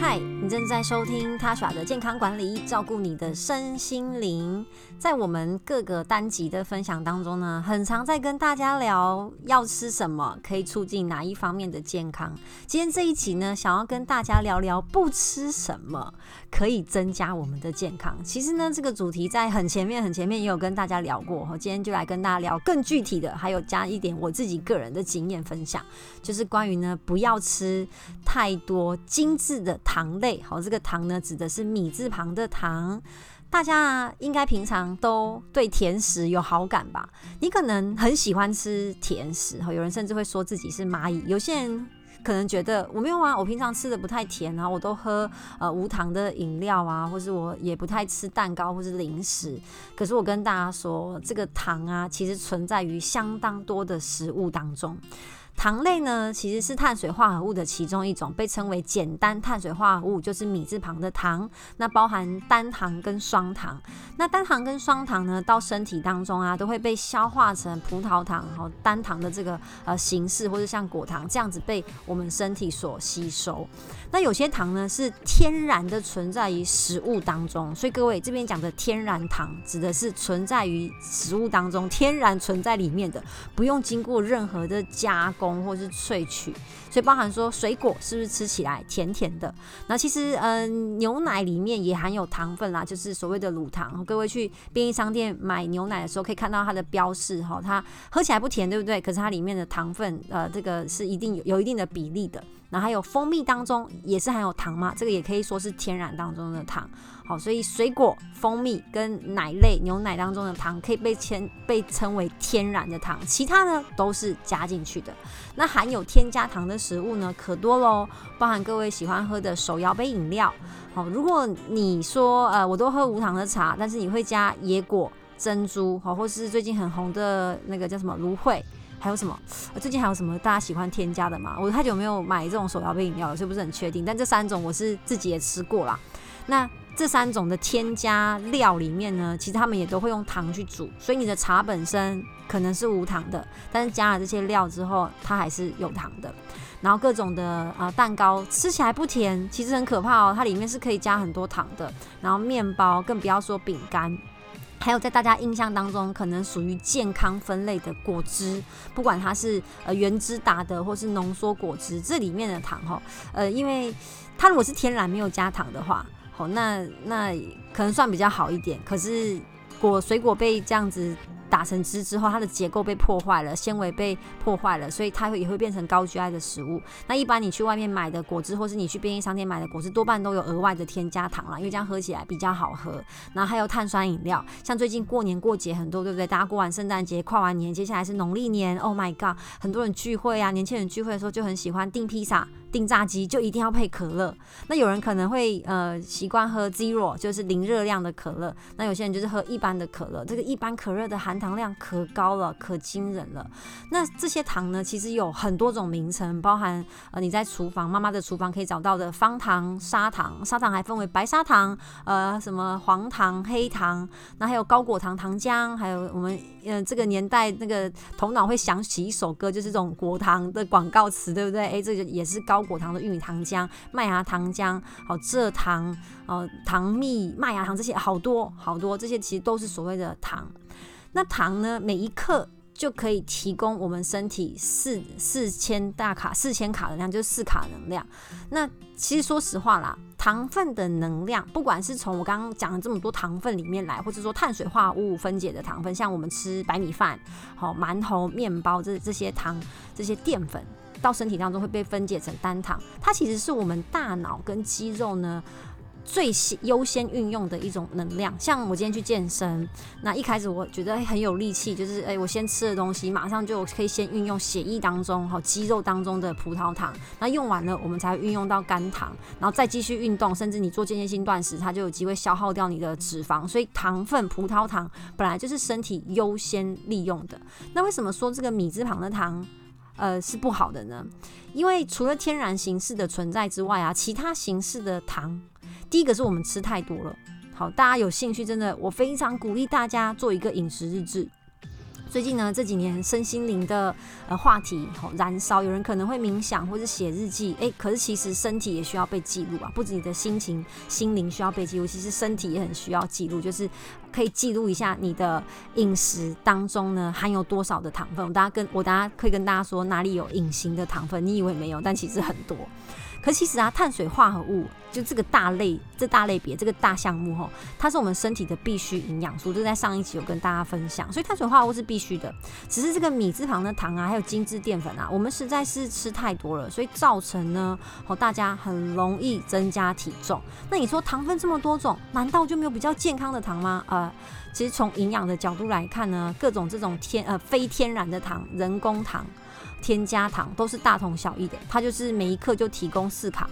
嗨，你正在收听他耍的健康管理，照顾你的身心灵。在我们各个单集的分享当中呢，很常在跟大家聊要吃什么，可以促进哪一方面的健康。今天这一集呢，想要跟大家聊聊不吃什么可以增加我们的健康。其实呢，这个主题在很前面、很前面也有跟大家聊过。我今天就来跟大家聊更具体的，还有加一点我自己个人的经验分享，就是关于呢，不要吃太多精致的。糖类，好，这个糖呢指的是米字旁的糖。大家应该平常都对甜食有好感吧？你可能很喜欢吃甜食，哈，有人甚至会说自己是蚂蚁。有些人可能觉得我没有啊，我平常吃的不太甜啊，我都喝呃无糖的饮料啊，或是我也不太吃蛋糕或是零食。可是我跟大家说，这个糖啊，其实存在于相当多的食物当中。糖类呢，其实是碳水化合物的其中一种，被称为简单碳水化合物，就是米字旁的糖。那包含单糖跟双糖。那单糖跟双糖呢，到身体当中啊，都会被消化成葡萄糖和单糖的这个呃形式，或者像果糖这样子被我们身体所吸收。那有些糖呢，是天然的存在于食物当中，所以各位这边讲的天然糖，指的是存在于食物当中，天然存在里面的，不用经过任何的加工。或是萃取，所以包含说水果是不是吃起来甜甜的？那其实嗯，牛奶里面也含有糖分啦，就是所谓的乳糖。各位去便利商店买牛奶的时候，可以看到它的标示哈，它喝起来不甜，对不对？可是它里面的糖分呃，这个是一定有有一定的比例的。然后还有蜂蜜当中也是含有糖嘛，这个也可以说是天然当中的糖。好，所以水果、蜂蜜跟奶类、牛奶当中的糖可以被称被称为天然的糖，其他呢都是加进去的。那含有添加糖的食物呢可多喽，包含各位喜欢喝的手摇杯饮料。好，如果你说呃我都喝无糖的茶，但是你会加野果、珍珠，好，或是最近很红的那个叫什么芦荟。还有什么？最近还有什么大家喜欢添加的吗？我太久没有买这种手摇杯饮料了，所以不是很确定。但这三种我是自己也吃过啦。那这三种的添加料里面呢，其实他们也都会用糖去煮，所以你的茶本身可能是无糖的，但是加了这些料之后，它还是有糖的。然后各种的啊蛋糕吃起来不甜，其实很可怕哦，它里面是可以加很多糖的。然后面包更不要说饼干。还有在大家印象当中，可能属于健康分类的果汁，不管它是呃原汁打的或是浓缩果汁，这里面的糖哈，呃，因为它如果是天然没有加糖的话，那那可能算比较好一点。可是果水果被这样子。打成汁之后，它的结构被破坏了，纤维被破坏了，所以它会也会变成高 GI 的食物。那一般你去外面买的果汁，或是你去便利商店买的果汁，多半都有额外的添加糖啦，因为这样喝起来比较好喝。然后还有碳酸饮料，像最近过年过节很多，对不对？大家过完圣诞节、跨完年，接下来是农历年，Oh my god，很多人聚会啊，年轻人聚会的时候就很喜欢订披萨。订炸鸡就一定要配可乐，那有人可能会呃习惯喝 zero，就是零热量的可乐，那有些人就是喝一般的可乐，这个一般可乐的含糖量可高了，可惊人了。那这些糖呢，其实有很多种名称，包含呃你在厨房妈妈的厨房可以找到的方糖、砂糖，砂糖还分为白砂糖、呃什么黄糖、黑糖，那还有高果糖糖浆，还有我们呃这个年代那个头脑会想起一首歌，就是这种果糖的广告词，对不对？哎，这个也是高。果糖的玉米糖浆、麦芽糖浆、好蔗糖、哦糖蜜、麦芽糖这些好多好多，这些其实都是所谓的糖。那糖呢，每一克就可以提供我们身体四四千大卡、四千卡能量，就是四卡能量。那其实说实话啦，糖分的能量，不管是从我刚刚讲的这么多糖分里面来，或者说碳水化合物分解的糖分，像我们吃白米饭、好馒头、面包这这些糖、这些淀粉。到身体当中会被分解成单糖，它其实是我们大脑跟肌肉呢最优先运用的一种能量。像我今天去健身，那一开始我觉得很有力气，就是哎，我先吃的东西马上就可以先运用血液当中哈肌肉当中的葡萄糖，那用完了我们才运用到肝糖，然后再继续运动，甚至你做间歇性断食，它就有机会消耗掉你的脂肪。所以糖分葡萄糖本来就是身体优先利用的。那为什么说这个米字旁的糖？呃，是不好的呢，因为除了天然形式的存在之外啊，其他形式的糖，第一个是我们吃太多了。好，大家有兴趣，真的，我非常鼓励大家做一个饮食日志。最近呢这几年身心灵的呃话题好燃烧，有人可能会冥想或者写日记，哎，可是其实身体也需要被记录啊，不止你的心情、心灵需要被记录，其实身体也很需要记录，就是可以记录一下你的饮食当中呢含有多少的糖分。我大家跟我大家可以跟大家说哪里有隐形的糖分，你以为没有，但其实很多。可其实啊，碳水化合物就这个大类，这大类别，这个大项目吼，它是我们身体的必需营养素，就在上一集有跟大家分享。所以碳水化合物是必须的，只是这个米字旁的糖啊，还有精致淀粉啊，我们实在是吃太多了，所以造成呢，哦，大家很容易增加体重。那你说糖分这么多种，难道就没有比较健康的糖吗？呃，其实从营养的角度来看呢，各种这种天呃非天然的糖、人工糖。添加糖都是大同小异的，它就是每一克就提供四卡。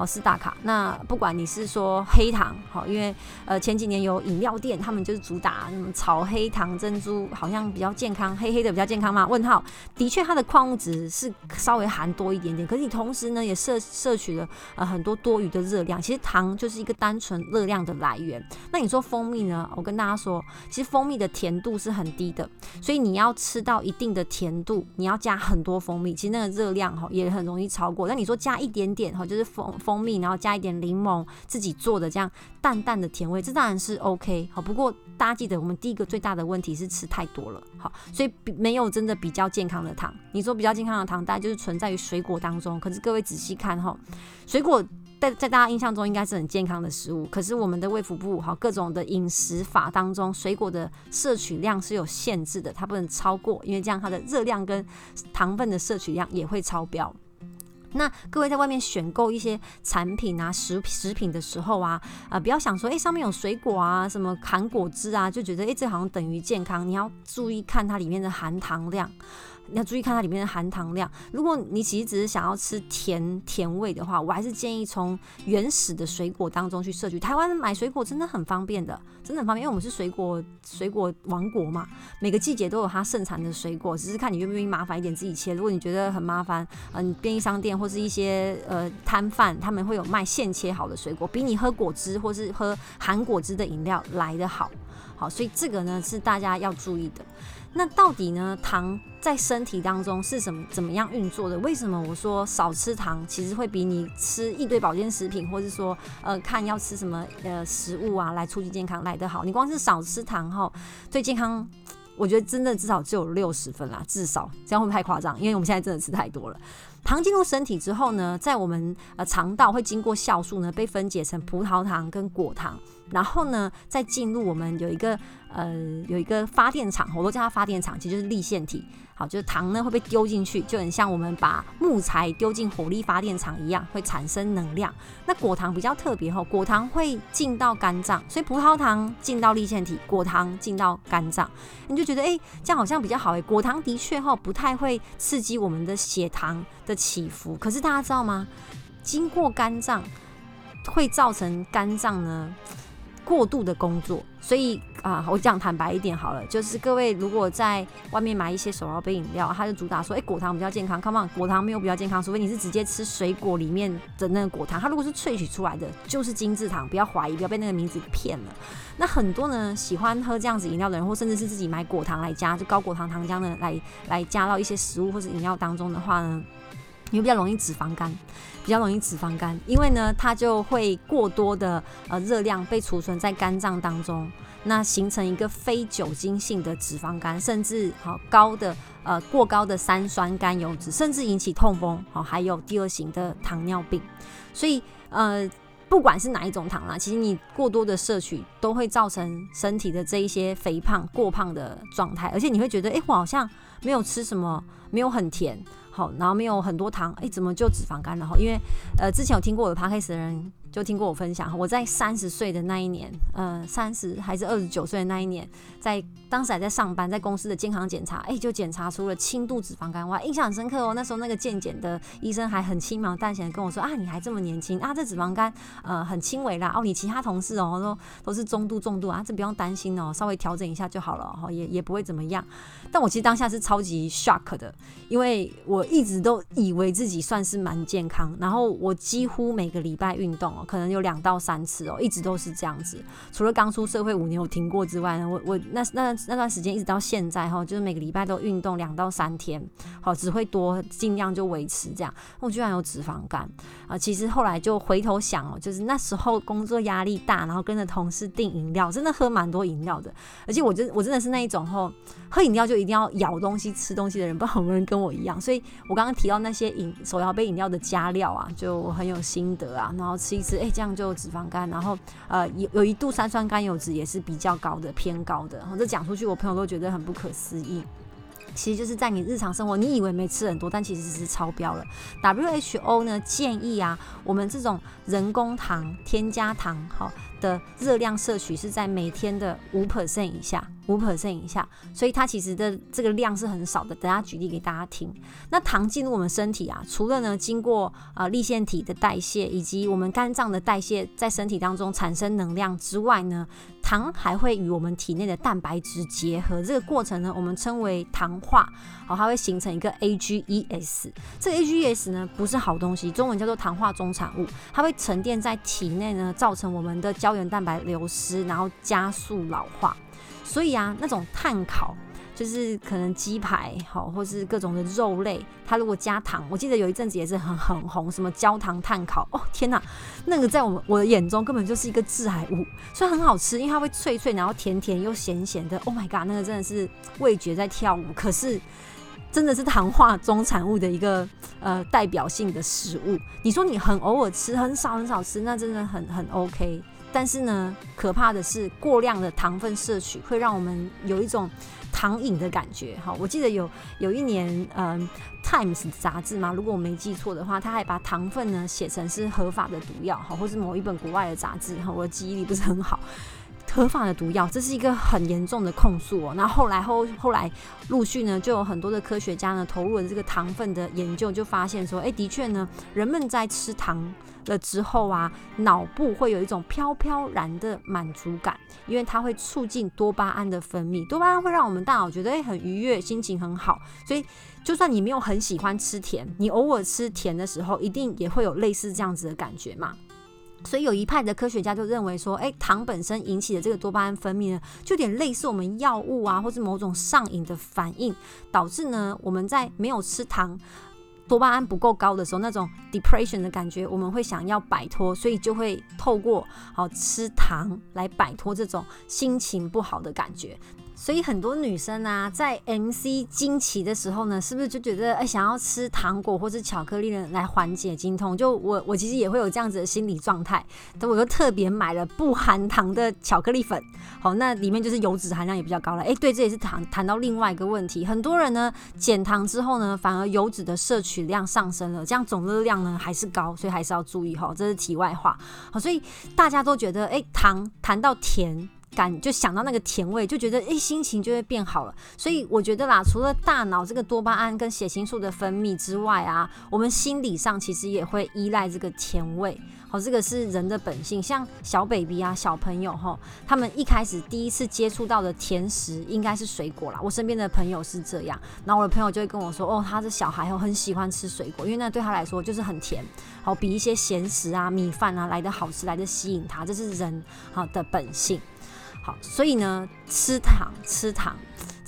哦，四大卡。那不管你是说黑糖，好，因为呃前几年有饮料店，他们就是主打什么炒黑糖珍珠，好像比较健康，黑黑的比较健康嘛？问号。的确，它的矿物质是稍微含多一点点，可是你同时呢也摄摄取了呃很多多余的热量。其实糖就是一个单纯热量的来源。那你说蜂蜜呢？我跟大家说，其实蜂蜜的甜度是很低的，所以你要吃到一定的甜度，你要加很多蜂蜜，其实那个热量哈也很容易超过。那你说加一点点哈，就是蜂蜂。蜂蜜，然后加一点柠檬，自己做的这样淡淡的甜味，这当然是 OK 好。不过大家记得，我们第一个最大的问题是吃太多了，好，所以没有真的比较健康的糖。你说比较健康的糖，大概就是存在于水果当中。可是各位仔细看哈，水果在在大家印象中应该是很健康的食物，可是我们的胃腹部哈各种的饮食法当中，水果的摄取量是有限制的，它不能超过，因为这样它的热量跟糖分的摄取量也会超标。那各位在外面选购一些产品啊、食食品的时候啊，啊，不要想说，哎，上面有水果啊，什么含果汁啊，就觉得，哎，这好像等于健康。你要注意看它里面的含糖量。要注意看它里面的含糖量。如果你其实只是想要吃甜甜味的话，我还是建议从原始的水果当中去摄取。台湾买水果真的很方便的，真的很方便，因为我们是水果水果王国嘛，每个季节都有它盛产的水果，只是看你愿不愿意麻烦一点自己切。如果你觉得很麻烦，嗯，便利商店或是一些呃摊贩，他们会有卖现切好的水果，比你喝果汁或是喝含果汁的饮料来得好。好，所以这个呢是大家要注意的。那到底呢，糖在身体当中是什么怎么样运作的？为什么我说少吃糖，其实会比你吃一堆保健食品，或者说呃看要吃什么呃食物啊来促进健康来得好？你光是少吃糖哈，对健康，我觉得真的至少只有六十分啦，至少这样会不会太夸张？因为我们现在真的吃太多了。糖进入身体之后呢，在我们呃肠道会经过酵素呢，被分解成葡萄糖跟果糖，然后呢再进入我们有一个呃有一个发电厂，我都叫它发电厂，其实就是立腺体。好，就是糖呢会被丢进去，就很像我们把木材丢进火力发电厂一样，会产生能量。那果糖比较特别哈，果糖会进到肝脏，所以葡萄糖进到立腺体，果糖进到肝脏，你就觉得哎，这样好像比较好哎。果糖的确哈不太会刺激我们的血糖的起伏，可是大家知道吗？经过肝脏会造成肝脏呢？过度的工作，所以啊，我讲坦白一点好了，就是各位如果在外面买一些手摇杯饮料，它就主打说，哎，果糖比较健康。Come on，果糖没有比较健康，除非你是直接吃水果里面的那个果糖。它如果是萃取出来的，就是精制糖，不要怀疑，不要被那个名字骗了。那很多呢喜欢喝这样子饮料的人，或甚至是自己买果糖来加，就高果糖糖浆呢来来加到一些食物或者饮料当中的话呢，你会比较容易脂肪肝。比较容易脂肪肝，因为呢，它就会过多的呃热量被储存在肝脏当中，那形成一个非酒精性的脂肪肝，甚至好高的呃过高的三酸甘油脂，甚至引起痛风，好还有第二型的糖尿病。所以呃，不管是哪一种糖啦，其实你过多的摄取都会造成身体的这一些肥胖、过胖的状态，而且你会觉得，哎，我好像没有吃什么，没有很甜。好，然后没有很多糖，哎，怎么就脂肪肝了？哈，因为呃，之前有听过我的 podcast 的人。就听过我分享，我在三十岁的那一年，呃，三十还是二十九岁的那一年，在当时还在上班，在公司的健康检查，哎，就检查出了轻度脂肪肝，哇，印象很深刻哦。那时候那个健检的医生还很轻描淡写的跟我说啊，你还这么年轻啊，这脂肪肝呃很轻微啦，哦，你其他同事哦都都是中度重度啊，这不用担心哦，稍微调整一下就好了，哈，也也不会怎么样。但我其实当下是超级 shock 的，因为我一直都以为自己算是蛮健康，然后我几乎每个礼拜运动。可能有两到三次哦，一直都是这样子。除了刚出社会五年有停过之外呢，我我那那那段时间一直到现在哈，就是每个礼拜都运动两到三天，好只会多尽量就维持这样。我居然有脂肪肝啊！其实后来就回头想哦，就是那时候工作压力大，然后跟着同事订饮料，真的喝蛮多饮料的。而且我真我真的是那一种吼，喝饮料就一定要咬东西吃东西的人，不知道有没有人跟我一样。所以我刚刚提到那些饮手摇杯饮料的加料啊，就很有心得啊。然后吃一吃，哎，这样就脂肪肝，然后呃有有一度三酸甘油脂也是比较高的，偏高的。这讲出去，我朋友都觉得很不可思议。其实就是在你日常生活，你以为没吃很多，但其实是超标了。WHO 呢建议啊，我们这种人工糖、添加糖，好。的热量摄取是在每天的五 percent 以下，五 percent 以下，所以它其实的这个量是很少的。等下举例给大家听。那糖进入我们身体啊，除了呢经过啊立腺体的代谢以及我们肝脏的代谢，在身体当中产生能量之外呢，糖还会与我们体内的蛋白质结合，这个过程呢我们称为糖化，好，它会形成一个 AGEs。这个 AGEs 呢不是好东西，中文叫做糖化中产物，它会沉淀在体内呢，造成我们的胶。胶原蛋白流失，然后加速老化，所以啊，那种碳烤就是可能鸡排好，或是各种的肉类，它如果加糖，我记得有一阵子也是很很红，什么焦糖碳烤，哦天哪，那个在我们我的眼中根本就是一个致癌物，虽然很好吃，因为它会脆脆，然后甜甜又咸咸的，Oh my god，那个真的是味觉在跳舞，可是。真的是糖化中产物的一个呃代表性的食物。你说你很偶尔吃，很少很少吃，那真的很很 OK。但是呢，可怕的是过量的糖分摄取会让我们有一种糖瘾的感觉。哈，我记得有有一年，嗯，《Times》杂志嘛，如果我没记错的话，他还把糖分呢写成是合法的毒药，哈，或是某一本国外的杂志，哈，我的记忆力不是很好。合法的毒药，这是一个很严重的控诉哦。那后来后后来陆续呢，就有很多的科学家呢投入了这个糖分的研究，就发现说，哎，的确呢，人们在吃糖了之后啊，脑部会有一种飘飘然的满足感，因为它会促进多巴胺的分泌，多巴胺会让我们大脑觉得哎很愉悦，心情很好。所以就算你没有很喜欢吃甜，你偶尔吃甜的时候，一定也会有类似这样子的感觉嘛。所以有一派的科学家就认为说，哎，糖本身引起的这个多巴胺分泌呢，就有点类似我们药物啊，或是某种上瘾的反应，导致呢我们在没有吃糖，多巴胺不够高的时候，那种 depression 的感觉，我们会想要摆脱，所以就会透过好吃糖来摆脱这种心情不好的感觉。所以很多女生啊，在 MC 经期的时候呢，是不是就觉得哎，想要吃糖果或者巧克力呢，来缓解经痛？就我我其实也会有这样子的心理状态，但我又特别买了不含糖的巧克力粉。好，那里面就是油脂含量也比较高了。哎，对，这也是谈谈到另外一个问题，很多人呢减糖之后呢，反而油脂的摄取量上升了，这样总热量呢还是高，所以还是要注意哈。这是题外话。好，所以大家都觉得哎，糖谈到甜。感就想到那个甜味，就觉得诶心情就会变好了。所以我觉得啦，除了大脑这个多巴胺跟血清素的分泌之外啊，我们心理上其实也会依赖这个甜味。好，这个是人的本性。像小 baby 啊，小朋友哈，他们一开始第一次接触到的甜食应该是水果啦。我身边的朋友是这样，然后我的朋友就会跟我说，哦，他的小孩哦很喜欢吃水果，因为那对他来说就是很甜，好比一些咸食啊、米饭啊来的好吃，来的吸引他，这是人好的本性。所以呢，吃糖吃糖，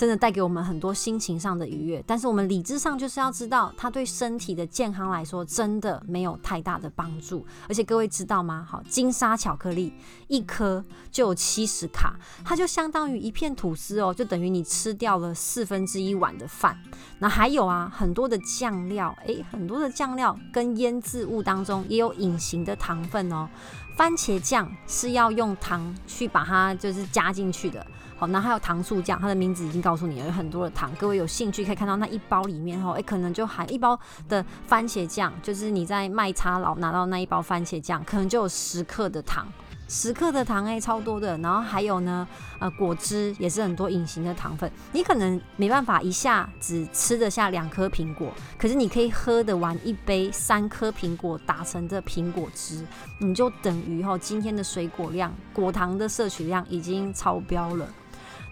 真的带给我们很多心情上的愉悦。但是我们理智上就是要知道，它对身体的健康来说，真的没有太大的帮助。而且各位知道吗？好，金沙巧克力一颗就有七十卡，它就相当于一片吐司哦，就等于你吃掉了 四分之一碗的饭。那还有啊，很多的酱料，诶，很多的酱料跟腌制物当中也有隐形的糖分哦。番茄酱是要用糖去把它就是加进去的，好，那还有糖醋酱，它的名字已经告告诉你，有很多的糖。各位有兴趣可以看到那一包里面哦，哎，可能就含一包的番茄酱，就是你在麦差佬拿到那一包番茄酱，可能就有十克的糖。十克的糖诶，超多的。然后还有呢，呃，果汁也是很多隐形的糖分。你可能没办法一下只吃得下两颗苹果，可是你可以喝得完一杯三颗苹果打成的苹果汁，你就等于哈今天的水果量果糖的摄取量已经超标了。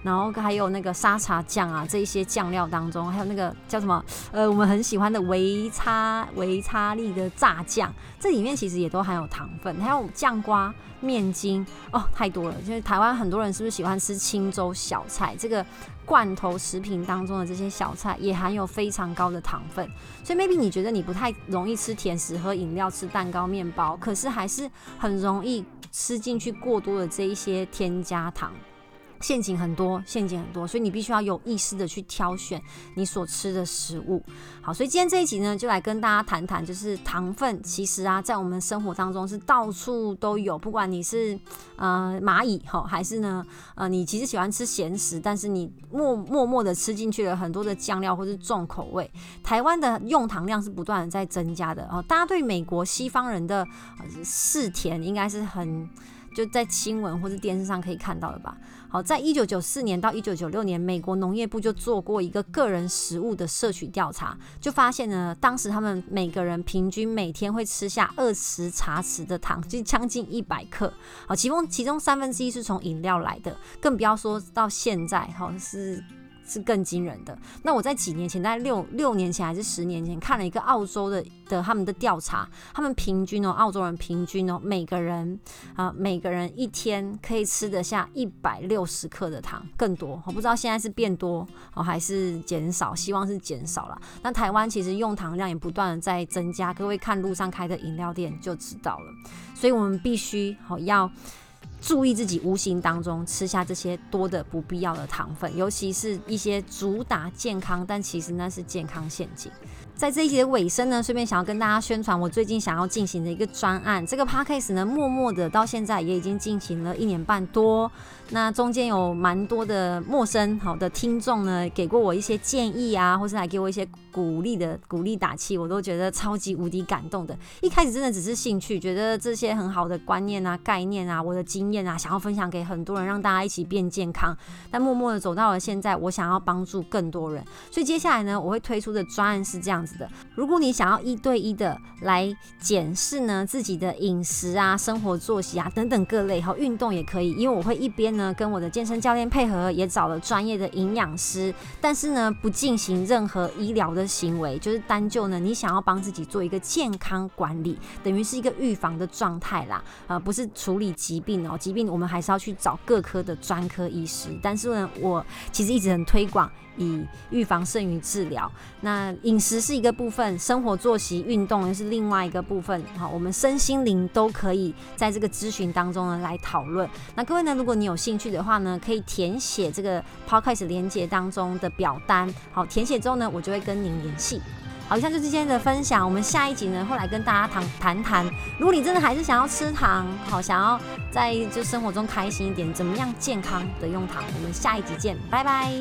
然后还有那个沙茶酱啊，这一些酱料当中，还有那个叫什么？呃，我们很喜欢的维差维差利的炸酱，这里面其实也都含有糖分。还有酱瓜、面筋，哦，太多了。就是台湾很多人是不是喜欢吃青州小菜？这个罐头食品当中的这些小菜也含有非常高的糖分。所以 maybe 你觉得你不太容易吃甜食、喝饮料、吃蛋糕、面包，可是还是很容易吃进去过多的这一些添加糖。陷阱很多，陷阱很多，所以你必须要有意识的去挑选你所吃的食物。好，所以今天这一集呢，就来跟大家谈谈，就是糖分其实啊，在我们生活当中是到处都有，不管你是呃蚂蚁哈，还是呢呃你其实喜欢吃咸食，但是你默默默的吃进去了很多的酱料或是重口味。台湾的用糖量是不断的在增加的哦。大家对美国西方人的嗜甜应该是很就在新闻或是电视上可以看到的吧。好，在一九九四年到一九九六年，美国农业部就做过一个个人食物的摄取调查，就发现呢，当时他们每个人平均每天会吃下二十茶匙的糖，就将近一百克。好，其中其中三分之一是从饮料来的，更不要说到现在，好是。是更惊人的。那我在几年前，在六六年前还是十年前，看了一个澳洲的的他们的调查，他们平均哦，澳洲人平均哦，每个人啊，每个人一天可以吃得下一百六十克的糖，更多。我不知道现在是变多哦还是减少，希望是减少了。那台湾其实用糖量也不断的在增加，各位看路上开的饮料店就知道了。所以我们必须好要。注意自己无形当中吃下这些多的不必要的糖分，尤其是一些主打健康，但其实那是健康陷阱。在这一集的尾声呢，顺便想要跟大家宣传我最近想要进行的一个专案。这个 podcast 呢，默默的到现在也已经进行了一年半多。那中间有蛮多的陌生好的听众呢，给过我一些建议啊，或是来给我一些鼓励的鼓励打气，我都觉得超级无敌感动的。一开始真的只是兴趣，觉得这些很好的观念啊、概念啊、我的经验啊，想要分享给很多人，让大家一起变健康。但默默的走到了现在，我想要帮助更多人，所以接下来呢，我会推出的专案是这样子的：如果你想要一对一的来检视呢自己的饮食啊、生活作息啊等等各类，好运动也可以，因为我会一边。呢，跟我的健身教练配合，也找了专业的营养师，但是呢，不进行任何医疗的行为，就是单就呢，你想要帮自己做一个健康管理，等于是一个预防的状态啦，啊，不是处理疾病哦，疾病我们还是要去找各科的专科医师，但是呢，我其实一直很推广。以预防胜于治疗。那饮食是一个部分，生活作息、运动又是另外一个部分。好，我们身心灵都可以在这个咨询当中呢来讨论。那各位呢，如果你有兴趣的话呢，可以填写这个 podcast 连接当中的表单。好，填写之后呢，我就会跟您联系。好，以上就是今天的分享。我们下一集呢会来跟大家谈谈谈，如果你真的还是想要吃糖，好，想要在就生活中开心一点，怎么样健康的用糖？我们下一集见，拜拜。